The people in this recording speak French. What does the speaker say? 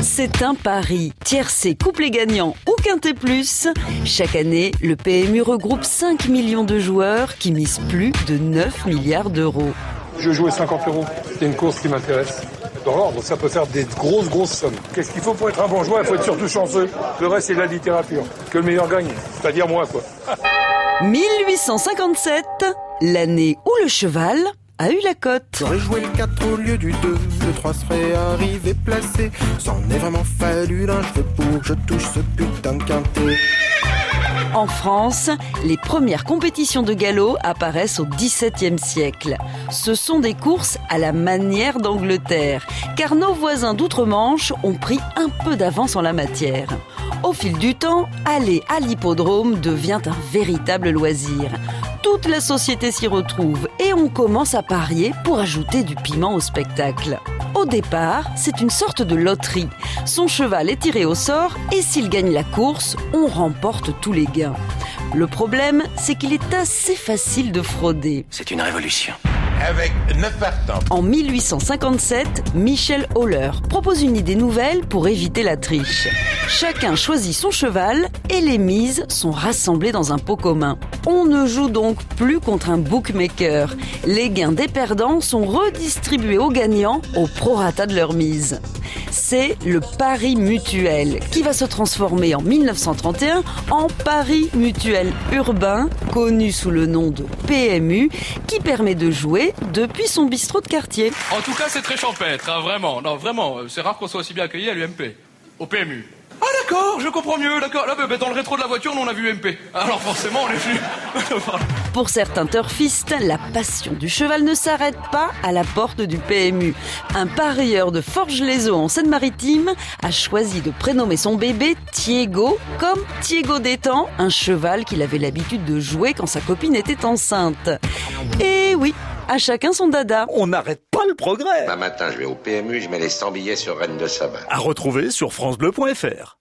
C'est un pari. Tiercé, couplet gagnant ou quintet plus. Chaque année, le PMU regroupe 5 millions de joueurs qui misent plus de 9 milliards d'euros. Je jouais 50 euros. C'est une course qui m'intéresse. Dans l'ordre, ça peut faire des grosses, grosses sommes. Qu'est-ce qu'il faut pour être un bon joueur? Il faut être surtout chanceux. Le reste, c'est de la littérature. Que le meilleur gagne. C'est-à-dire moi, quoi. 1857, l'année où le cheval a eu la cote. J'aurais joué le 4 au lieu du 2, le 3 serait arrivé placé. C'en est vraiment fallu d'un cheveu pour que je touche ce putain de quintet. En France, les premières compétitions de galop apparaissent au XVIIe siècle. Ce sont des courses à la manière d'Angleterre, car nos voisins d'outre-Manche ont pris un peu d'avance en la matière. Au fil du temps, aller à l'hippodrome devient un véritable loisir. Toute la société s'y retrouve et on commence à parier pour ajouter du piment au spectacle. Au départ, c'est une sorte de loterie. Son cheval est tiré au sort et s'il gagne la course, on remporte tous les gains. Le problème, c'est qu'il est assez facile de frauder. C'est une révolution. Avec 9 partants. En 1857, Michel Holler propose une idée nouvelle pour éviter la triche. Chacun choisit son cheval et les mises sont rassemblées dans un pot commun. On ne joue donc plus contre un bookmaker. Les gains des perdants sont redistribués aux gagnants au prorata de leur mise. C'est le pari mutuel qui va se transformer en 1931 en pari mutuel urbain, connu sous le nom de PMU, qui permet de jouer depuis son bistrot de quartier. En tout cas, c'est très champêtre, hein, vraiment. Non, vraiment, c'est rare qu'on soit aussi bien accueilli à l'UMP, au PMU. Ah d'accord, je comprends mieux, d'accord. Là, bah, dans le rétro de la voiture, nous on a vu UMP. Alors forcément, on est venu. Pour certains turfistes, la passion du cheval ne s'arrête pas à la porte du PMU. Un parieur de Forges-les-Eaux en Seine-Maritime a choisi de prénommer son bébé Thiego comme Thiego d'Étang, un cheval qu'il avait l'habitude de jouer quand sa copine était enceinte. Et oui, à chacun son dada. On n'arrête pas le progrès. Un matin, je vais au PMU, je mets les 100 billets sur Rennes de Sabin. À retrouver sur francebleu.fr.